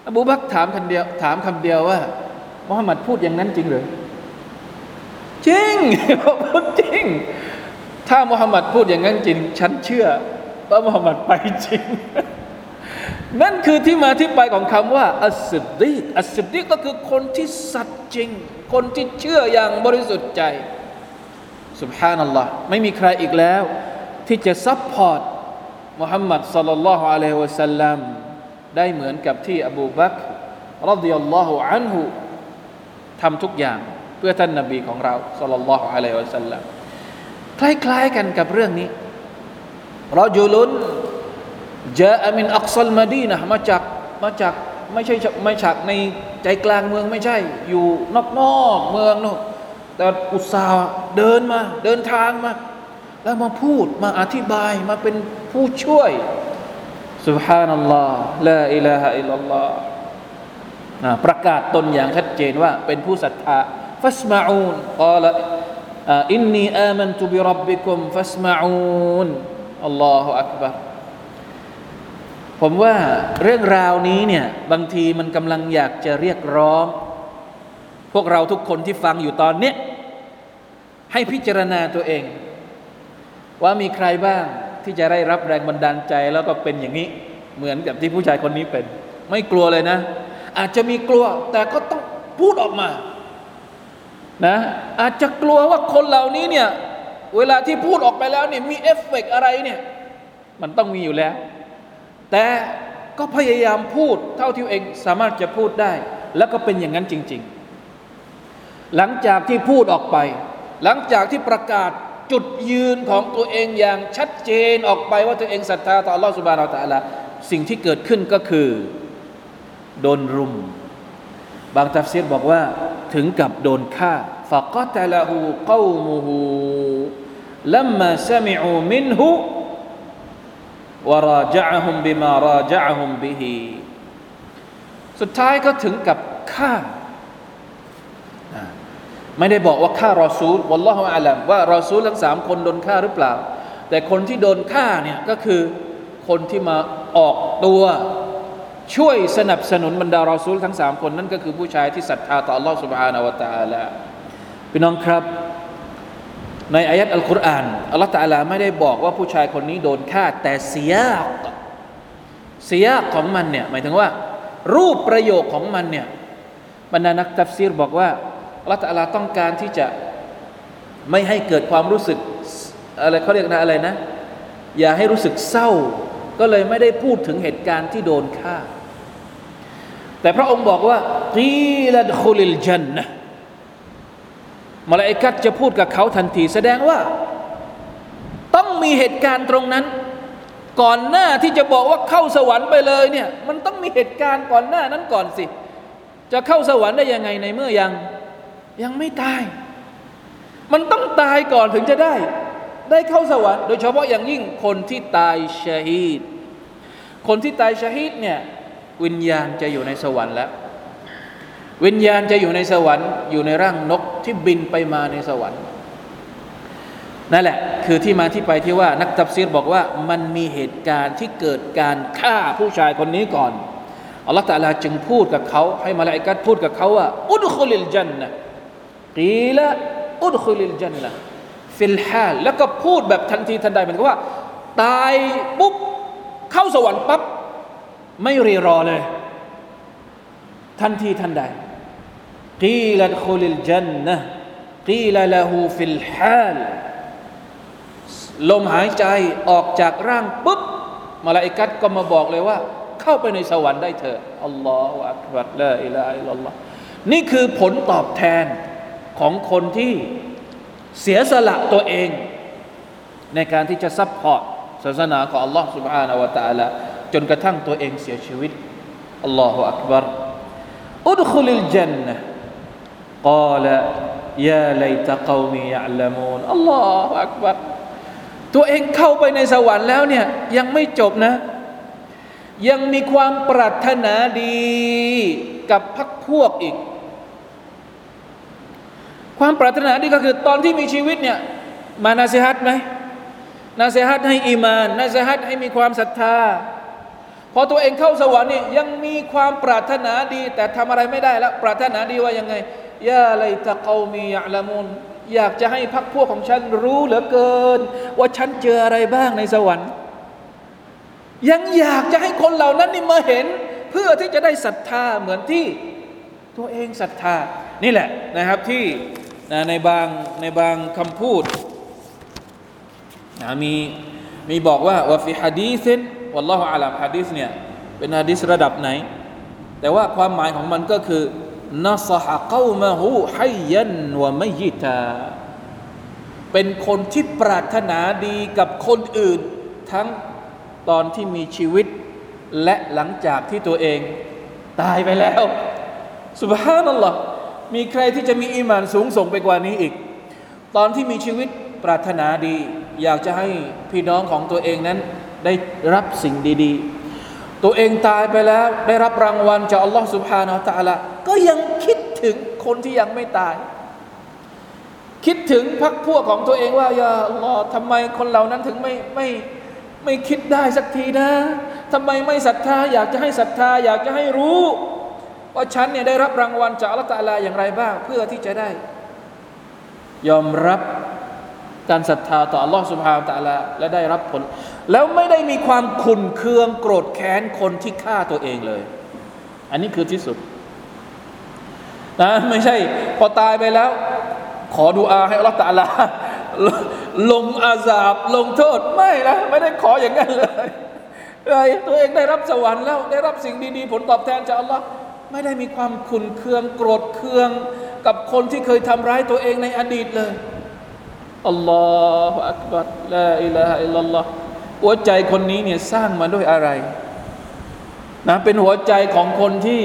อบูบักถามคำเดียวถามคำเดียวว่ามุฮัมมัดพูดอย่างนั้นจริงหรือจริงพูดจริง ถ้ามุฮัมมัดพูดอย่างนั้นจริง ฉันเชื่อว่ามุฮัมมัดไปจริง นั่นคือที่มาที่ไปของคำว่า الصديق الصديقก็คือคนที่สัตย์จริง คนที่เชื่ออย่างบริสุทธิ์ใจسبحان اللهไม่มีใครอีกแล้ว ที่จะ support มุฮัมมัดصلى الله عليه وسلمได้เหมือนกับที่อบูบักรดิยัลลอฮุอันฮุทำทุกอย่างเพื่อท่านนบีของเราสัลลัลลอฮุอะลัยฮิวะสัลลัมคล้ายๆกันกับเรื่องนี้รอจุลุน จาอมินอักซัลมาดีนะมาจากมาจากไม่ใช่ไม่ฉากในใจกลางเมืองไม่ใช่อยู่นอกๆเมืองนู่นแต่อุตส่าห์เดินมาเดินทางมา แล้วมาพูดมาอธิบายมาเป็นผู้ช่วย سبحان อัลลอฮ์ลาอิลาฮะอิลลัลลอฮ์ประกาศตนอย่างชัดเจนว่าเป็นผู้ศรัทธาฟัสมาอูนกล่าวอินนีอามันตุบิรับบิคุมฟัสมาอูนอัลลอฮฺอักบาร ผมว่าเรื่องราวนี้เนี่ยบางทีมันกำลังอยากจะเรียกร้อง พวกเราทุกคนที่ฟังอยู่ตอนนี้ให้พิจารณาตัวเอง ว่ามีใครบ้างที่จะได้รับแรงบันดาลใจแล้วก็เป็นอย่างนี้ เหมือนกับที่ผู้ชายคนนี้เป็น ไม่กลัวเลยนะ อาจจะมีกลัวแต่ก็ต้องพูดออกมานะอาจจะกลัวว่าคนเหล่านี้เนี่ยเวลาที่พูดออกไปแล้วเนี่ยมีเอฟเฟกอะไรเนี่ยมันต้องมีอยู่แล้ว แต่ก็พยายามพูดเท่าที่เองสามารถจะพูดได้ แล้วก็เป็นอย่างนั้นจริง ๆ หลังจากที่พูดออกไป หลังจากที่ประกาศจุดยืนของตัวเองอย่างชัดเจนออกไปว่าตัวเองศรัทธาต่อลอสุบานเราตะละสิ่งที่เกิดขึ้นก็คือ โดนรุม บางทัฟซีรบอกว่าถึงกับโดนฆ่าฟะกตะละหูกาวมูหูลัมมาซมิอูมินหู فقتله قومه لما سمعوا منه وراجعهم بما راجعهم به สุดท้ายก็ถึงกับฆ่า ไม่ได้บอกว่าฆ่ารอซูลวัลลอฮฺอาลัมว่ารอซูลทั้งสามคนโดนฆ่าหรือเปล่า แต่คนที่โดนฆ่าเนี่ยก็คือคนที่มาออกตัวช่วยสนับสนุนบรรดารอซูลทั้งสามคนนั่นก็คือผู้ชายที่ศรัทธาต่อ Allah سبحانه และ تعالى พี่น้องครับ ในอายัดอัลกุรอานอัลลอฮฺตาลาไม่ได้บอกว่าผู้ชายคนนี้โดนฆ่า แต่เสียกเสียกของมันเนี่ยหมายถึงว่า รูปประโยคของมันเนี่ยบรรดานักตัฟซีรบอกว่าอัลลอฮฺตาลาต้องการที่จะไม่ให้เกิดความรู้สึกอะไรเขาเรียกนะอะไรนะ อย่าให้รู้สึกเศร้า ก็เลยไม่ได้พูดถึงเหตุการณ์ที่โดนฆ่า แต่พระองค์บอกว่ากีลดคุลิลจันนะ มาลาอิกัดจะพูดกับเขาทันทีแสดงว่า ต้องมีเหตุการณ์ตรงนั้น ก่อนหน้าที่จะบอกว่าเข้าสวรรค์ไปเลยเนี่ยมันต้องมีเหตุการณ์ก่อนหน้านั้นก่อนสิ จะเข้าสวรรค์ได้ยังไงในเมื่อยัง ยังไม่ตาย มันต้องตายก่อนถึงจะได้ ได้เข้าสวรรค์โดยเฉพาะอย่างยิ่งคนที่ตายชาฮีดคนที่ตายชาฮีดเนี่ยวิญญาณจะอยู่ในสวรรค์แล้ว วิญญาณจะอยู่ในสวรรค์ อยู่ในร่างนกที่บินไปมาในสวรรค์นั่นแหละ คือที่มาที่ไปที่ว่านักตับซีรบอกว่ามันมีเหตุการณ์ที่เกิดการฆ่าผู้ชายคนนี้ก่อนอัลลอฮฺตาลาจึงพูดกับเขาให้มาลาอิกัดพูดกับเขาว่า อุดคุลิลจันนะกีละอุดคุลิลจันนะฟิลฮาลแล้วก็พูดแบบทันทีทันใดเหมือนกับว่า ตายปุ๊บเข้าสวรรค์ปั๊บไม่รีรอเลย ทันทีทันใด กีลัดคุลิลจันนะ กีลาลาหูฟิลฮาลลมหายใจออกจากร่างปุ๊บมาลาอิกัดก็มาบอกเลยว่า เข้าไปในสวรรค์ได้เถอะอัลลอฮฺอักบัรละอิลาอิลลอฮนี่คือผลตอบแทนของคนที่เสียสละตัวเอง ในการที่จะซัพพอร์ตศาสนาของ Allah سبحانه และ تعالى จนกระทั่งตัวเองเสียชีวิตอัลลอฮฺอักบัรอุดคุลิลจันนะ قال يا ليت قومي يعلمون อัลลอฮฺอักบัรตัวเองเข้าไปในสวรรค์แล้วเนี่ยยังไม่จบนะ ยังมีความปรารถนาดีกับพักพวกอีก ความปรารถนาดีก็คือตอนที่มีชีวิตเนี่ยมานาสิฮัตไหมนาสิฮัตให้อีมานนาสิฮัตให้มีความศรัทธาพอตัวเองเข้าสวรรค์นี่ยังมีความปรารถนาดี แต่ทำอะไรไม่ได้แล้วปรารถนาดีว่ายังไง ยาไลตะกามียะละมุนอยากจะให้พักพวกของฉันรู้เหลือเกิน ว่าฉันเจออะไรบ้างในสวรรค์ ยังอยากจะให้คนเหล่านั้นนี่มาเห็น เพื่อที่จะได้ศรัทธาเหมือนที่ตัวเองศรัทธา นี่แหละนะครับที่ในบางในบางคำพูดมีมีบอกว่าว่าฟิฮะดีซินวัลลอฮุอาลัมฮะดีษเนี่ยเป็นฮะดีษระดับไหน แต่ว่าความหมายของมันก็คือ นัสฮะกอมะฮูฮัยยันวะมัยิตาเป็นคนที่ปรารถนาดีกับคนอื่น ทั้งตอนที่มีชีวิต และหลังจากที่ตัวเอง ตายไปแล้วสุบฮานัลลอฮ์มีใครที่จะมีอีมานสูงส่งไปกว่านี้อีก ตอนที่มีชีวิตปรารถนาดี อยากจะให้พี่น้องของตัวเองนั้น ได้รับสิ่งดี ๆ ตัวเองตายไปแล้ว ได้รับรางวัลจากอัลลอฮ์สุบฮานาอัลลอฮ์ ก็ยังคิดถึงคนที่ยังไม่ตาย คิดถึงพักพวกของตัวเองว่าอย่าลอทำไมคนเหล่านั้นถึงไม่ไม่ไม่คิดได้สักทีนะทำไมไม่ศรัทธา อยากจะให้ศรัทธา อยากจะให้รู้ว่าฉันเนี่ยได้รับรางวัลจากอัลตัลลาอย่างไรบ้าง เพื่อที่จะได้ ยอมรับการศรัทธาต่ออัลลอฮ์สุบฮานตะลาและได้รับผล แล้วไม่ได้มีความขุนเคืองโกรธแค้นคนที่ฆ่าตัวเองเลย อันนี้คือที่สุด นะไม่ใช่ พอตายไปแล้ว ขอดูอาให้ Allah ตาลา ลงอาซาบ ลงโทษไม่นะไม่ได้ขออย่างนั้นเลยตัวเองได้รับสวรรค์แล้วได้รับสิ่งดีๆ ผลตอบแทนจาก Allah ไม่ได้มีความขุนเคืองโกรธเคือง กับคนที่เคยทำร้ายตัวเองในอดีตเลยอัลลอฮฺอักบัรลาอิลาฮะอิลลัลลอฮหัวใจคนนี้เนี่ยสร้างมาด้วยอะไร นะเป็นหัวใจของคนที่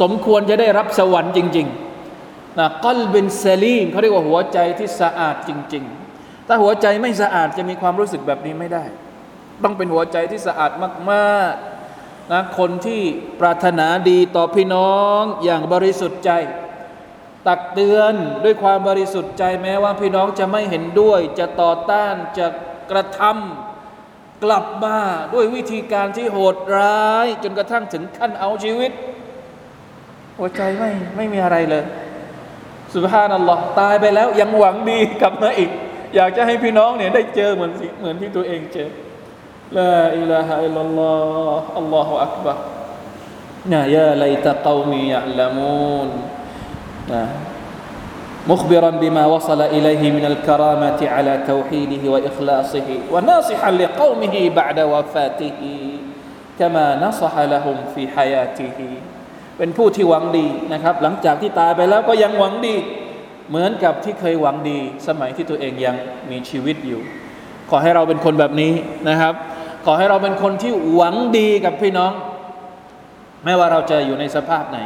สมควรจะได้รับสวรรค์จริงๆนะกัลเป็นเซลีมเขาเรียกว่าหัวใจที่สะอาดจริง ๆ ถ้าหัวใจไม่สะอาดจะมีความรู้สึกแบบนี้ไม่ได้ ต้องเป็นหัวใจที่สะอาดมากๆนะคนที่ปรารถนาดีต่อพี่น้องอย่างบริสุทธิ์ใจ ตักเตือนด้วยความบริสุทธิ์ใจแม้ว่าพี่น้องจะไม่เห็นด้วย จะต่อต้านจะกระทำ กลับมาด้วยวิธีการที่โหดร้าย จนกระทั่งถึงขั้นเอาชีวิต หัวใจไม่ไม่มีอะไรเลยสุบฮานัลลอฮ์ตายไปแล้วยังหวังดีกลับมาอีก อยากจะให้พี่น้องเนี่ยได้เจอเหมือนเหมือนที่ตัวเองเจอลาอิลาฮะอิลลัลลอฮ์อัลลอฮฺอักบะนะยาไลตะกอมียะละมูน مخبرا بما وصل إليه من الكرامة على توحيده وإخلاصه وناصحا لقومه بعد وفاته كما نصح لهم في حياته เป็นผู้ที่หวังดีนะครับ หลังจากที่ตายไปแล้วก็ยังหวังดี เหมือนกับที่เคยหวังดี สมัยที่ตัวเองยังมีชีวิตอยู่ ขอให้เราเป็นคนแบบนี้นะครับ ขอให้เราเป็นคนที่หวังดีกับพี่น้อง ไม่ว่าเราจะอยู่ในสภาพไหน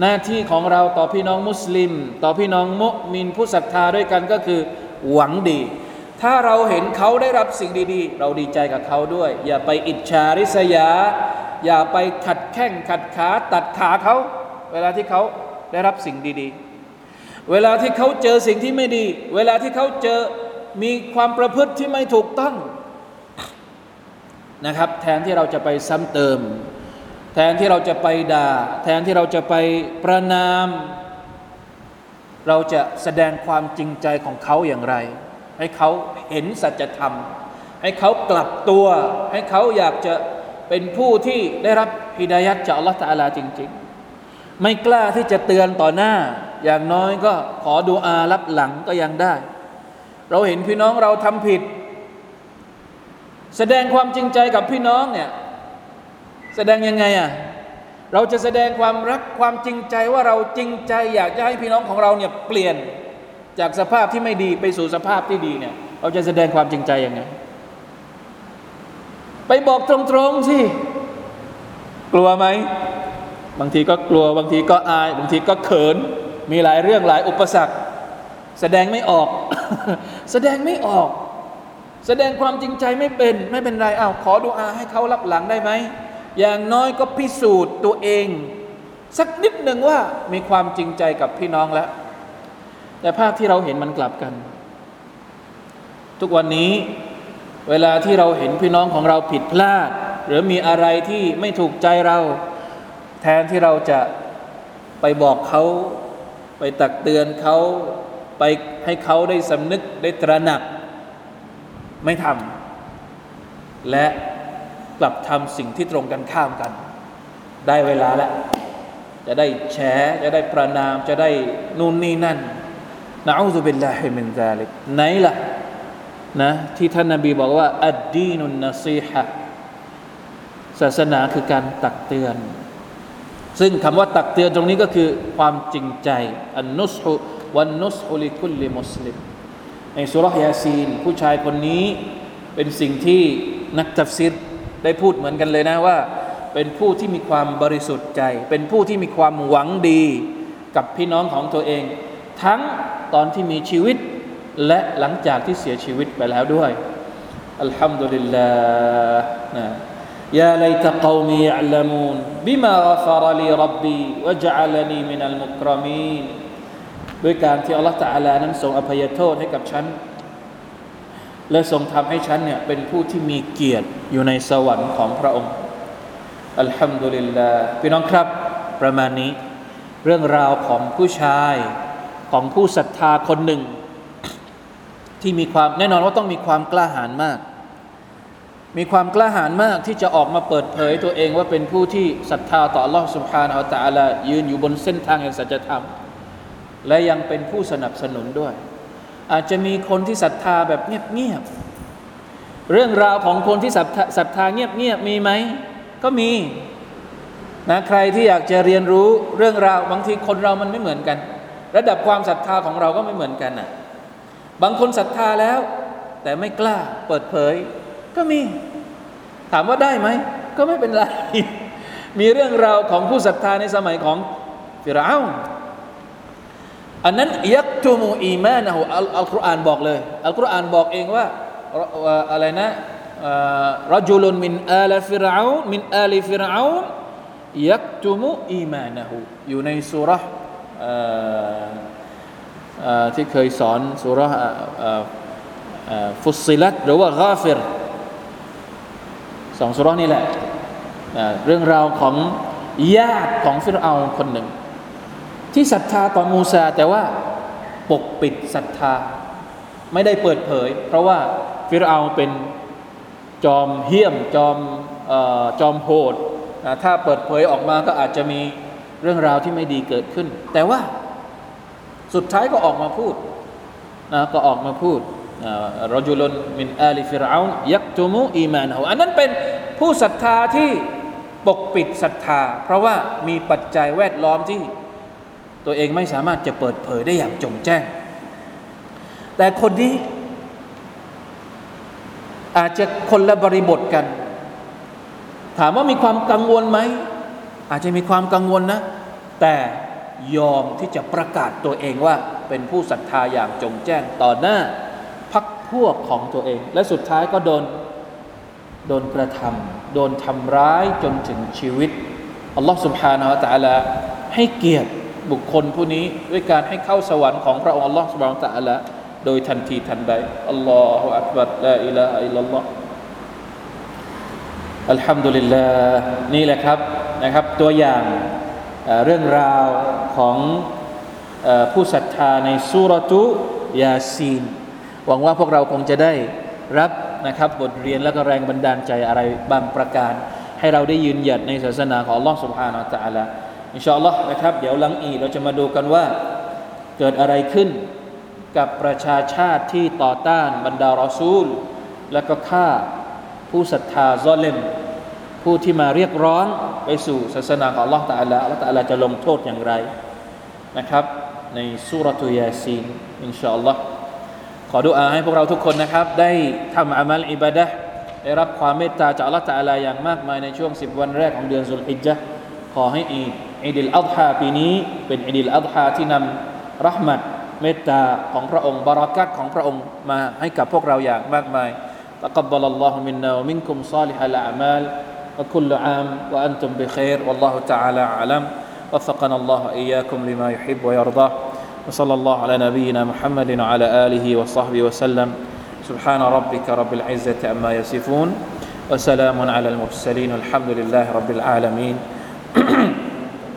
หน้าที่ของเราต่อพี่น้องมุสลิม ต่อพี่น้องมุมินผู้ศรัทธาด้วยกันก็คือหวังดี ถ้าเราเห็นเขาได้รับสิ่งดีๆ เราดีใจกับเขาด้วย อย่าไปอิจฉาริษยา อย่าไปขัดแข้งขัดขาตัดขาเขา เวลาที่เขาได้รับสิ่งดีๆ เวลาที่เขาเจอสิ่งที่ไม่ดี เวลาที่เขาเจอมีความประพฤติที่ไม่ถูกต้องนะครับ แทนที่เราจะไปซ้ำเติม แทนที่เราจะไปด่า แทนที่เราจะไปประนาม เราจะแสดงความจริงใจของเขาอย่างไร ให้เขาเห็นสัจธรรม ให้เขากลับตัว ให้เขาอยากจะเป็นผู้ที่ได้รับฮิดายัดจากอัลลอฮฺตาลาจริง ๆ ไม่กล้าที่จะเตือนต่อหน้า อย่างน้อยก็ขอดูอารับหลังก็ยังได้ เราเห็นพี่น้องเราทำผิด แสดงความจริงใจกับพี่น้องเนี่ย แสดงยังไงอะเราจะแสดงความรักความจริงใจว่าเราจริงใจ อยากจะให้พี่น้องของเราเนี่ยเปลี่ยนจากสภาพที่ไม่ดีไปสู่สภาพที่ดีเนี่ย เราจะแสดงความจริงใจยังไง ไปบอกตรงๆสิกลัวไหมบางทีก็กลัวบางทีก็อาย บางทีก็เขิน มีหลายเรื่องหลายอุปสรรค แสดงไม่ออก แสดงไม่ออก แสดงความจริงใจไม่เป็น ไม่เป็นไรอ้าวขอดูอาให้เขารับหลังได้ไหม อย่างน้อยก็พิสูจน์ตัวเอง สักนิดหนึ่งว่ามีความจริงใจกับพี่น้องแล้ว แต่ภาพที่เราเห็นมันกลับกัน ทุกวันนี้เวลาที่เราเห็นพี่น้องของเราผิดพลาด หรือมีอะไรที่ไม่ถูกใจเรา แทนที่เราจะไปบอกเขา ไปตักเตือนเขาไปให้เขาได้สำนึกได้ตระหนัก ไม่ทำและ กลับทำสิ่งที่ตรงกันข้ามกัน ได้เวลาแล้วจะได้แฉจะได้ประณามจะได้นู่นนี่นั่นنعوذ بالله من ذلكไหนล่ะนะที่ท่านนาบีบอกว่า الدين النصيحةศาสนาคือการตักเตือน ซึ่งคำว่าตักเตือนตรงนี้ก็คือความจริงใจ النصح والنصح لكل مسلم ในสูเราะฮ์ยาซีน ผู้ชายคนนี้เป็นสิ่งที่นักตัฟซีร ได้พูดเหมือนกันเลยนะว่า เป็นผู้ที่มีความบริสุทธิ์ใจ เป็นผู้ที่มีความหวังดีกับพี่น้องของตัวเอง ทั้งตอนที่มีชีวิตและหลังจากที่เสียชีวิตไปแล้วด้วยالحمد للهนะيا ليت قومي يعلمون بما غفر لي ربي وجعلني من المكرمينด้วยการที่อัลลอฮฺتعالىนั้นทรงอภัยโทษให้กับฉัน และทรงทำให้ฉันเนี่ยเป็นผู้ที่มีเกียรติอยู่ในสวรรค์ของพระองค์อัลฮัมดุลิลลาห์พี่น้องครับ ประมาณนี้ เรื่องราวของผู้ชายของผู้ศรัทธาคนหนึ่ง ที่มีความแน่นอนว่าต้องมีความกล้าหาญมาก มีความกล้าหาญมากที่จะออกมาเปิดเผยตัวเองว่าเป็นผู้ที่ศรัทธาต่อ Allah Subhanahu ยืนอยู่บนเส้นทางแห่งสัจธรรม และยังเป็นผู้สนับสนุนด้วย อาจจะมีคนที่ศรัทธาแบบเงียบๆ เรื่องราวของคนที่ศรัทธาเงียบๆ มีไหม ก็มีนะใครที่อยากจะเรียนรู้เรื่องราวบางทีคนเรามันไม่เหมือนกัน ระดับความศรัทธาของเราก็ไม่เหมือนกันนะบางคนศรัทธาแล้ว แต่ไม่กล้าเปิดเผย ก็มี ถามว่าได้ไหม ก็ไม่เป็นไร มีเรื่องราวของผู้ศรัทธาในสมัยของฟิรเอา อันนั้นยักตุมูอีมานะฮูอัลอัลกุรอานบอกเลยอัลกุรอานบอกเองว่าอะไรนะรจุลุนมินอาลฟิรอามินอาลฟิรอายักตุมูอีมานะฮูอยู่ในสุรษที่เคยสอนสุรษฟุสซิลัตหรือว่ากาฟิรสองสุรษนี่แหละเรื่องราวของญาติของฟิรเอาคนหนึ่ง ที่ศรัทธาต่อมูซา แต่ว่าปกปิดศรัทธา ไม่ได้เปิดเผย เพราะว่าฟิรเอาเป็นจอมเหี้ยมจอมอจอมโหดถ้าเปิดเผยออกมาก็อาจจะมีเรื่องราวที่ไม่ดีเกิดขึ้น แต่ว่าสุดท้ายก็ออกมาพูดนะก็ออกมาพูดรจุลนมินอาลีฟิรเอายักตุมุอีมานเขาอันนั้นเป็นผู้ศรัทธาที่ปกปิดศรัทธา เพราะว่ามีปัจจัยแวดล้อมที่ ตัวเองไม่สามารถจะเปิดเผยได้อย่างจงแจ้ง แต่คนนี้อาจจะคนละบริบทกัน ถามว่ามีความกังวลไหม อาจจะมีความกังวลนะ แต่ยอมที่จะประกาศตัวเองว่าเป็นผู้ศรัทธาอย่างจงแจ้งต่อหน้าพักพวกของตัวเอง และสุดท้ายก็โดน โดนกระทำโดนทำร้ายจนถึงชีวิต อัลลอฮฺ سبحانه และ تعالى ให้เกียรติ บุคคลผู้นี้ด้วยการให้เข้าสวรรค์ของพระองค์ Allah ฮ์สุบานตะอัลละโดยทันทีทันใดอัลลอฮฺอักบัดละอิละอิลลัลลอฮ์อัลฮัมดุลิลลาห์นี่แหละครับนะครับ ตัวอย่างเรื่องราวของผู้ศรัทธาในสุรตุยาซีน หวังว่าพวกเราคงจะได้รับนะครับบทเรียนและก็แรงบันดาลใจอะไรบางประการ ให้เราได้ยืนหยัดในศาสนาของล่องสุภาอัลละห์ อินชาอัลลอฮ์นะครับ เดี๋ยวหลังอีเราจะมาดูกันว่าเกิดอะไรขึ้นกับประชาชาติที่ต่อต้านบรรดารอซูล และก็ฆ่าผู้ศรัทธาซอเลมผู้ที่มาเรียกร้องไปสู่ศาสนาของ Allah تعالى Allah تعالىจะลงโทษอย่างไรนะครับ ในสูเราะฮ์ยาซีนإن شاء اللهขอดุอาให้พวกเราทุกคนนะครับ ได้ทำอามัลอิบาดะห์ได้รับความเมตตาจาก Allah تعالىอย่างมากมายในช่วง 10 วันแรกของเดือนซุลฮิจญะห์ขอให้อีด อีดิลอัฎฮาปีนี้ เป็นอีดิลอัฎฮาที่นำรหมัดเมตตาของพระองค์บารักัตของพระองค์มาให้กับพวกเราอย่างมากมาย تقبل الله منا ومنكم صالح الأعمال وكل عام وأنتم بخير والله تعالى أعلم وفقنا الله إياكم لما يحب ويرضى وصلى الله على نبينا محمد وعلى آله وصحبه وسلم سبحان ربك رب العزة عما يصفون وسلام على المرسلين الحمد لله رب العالمين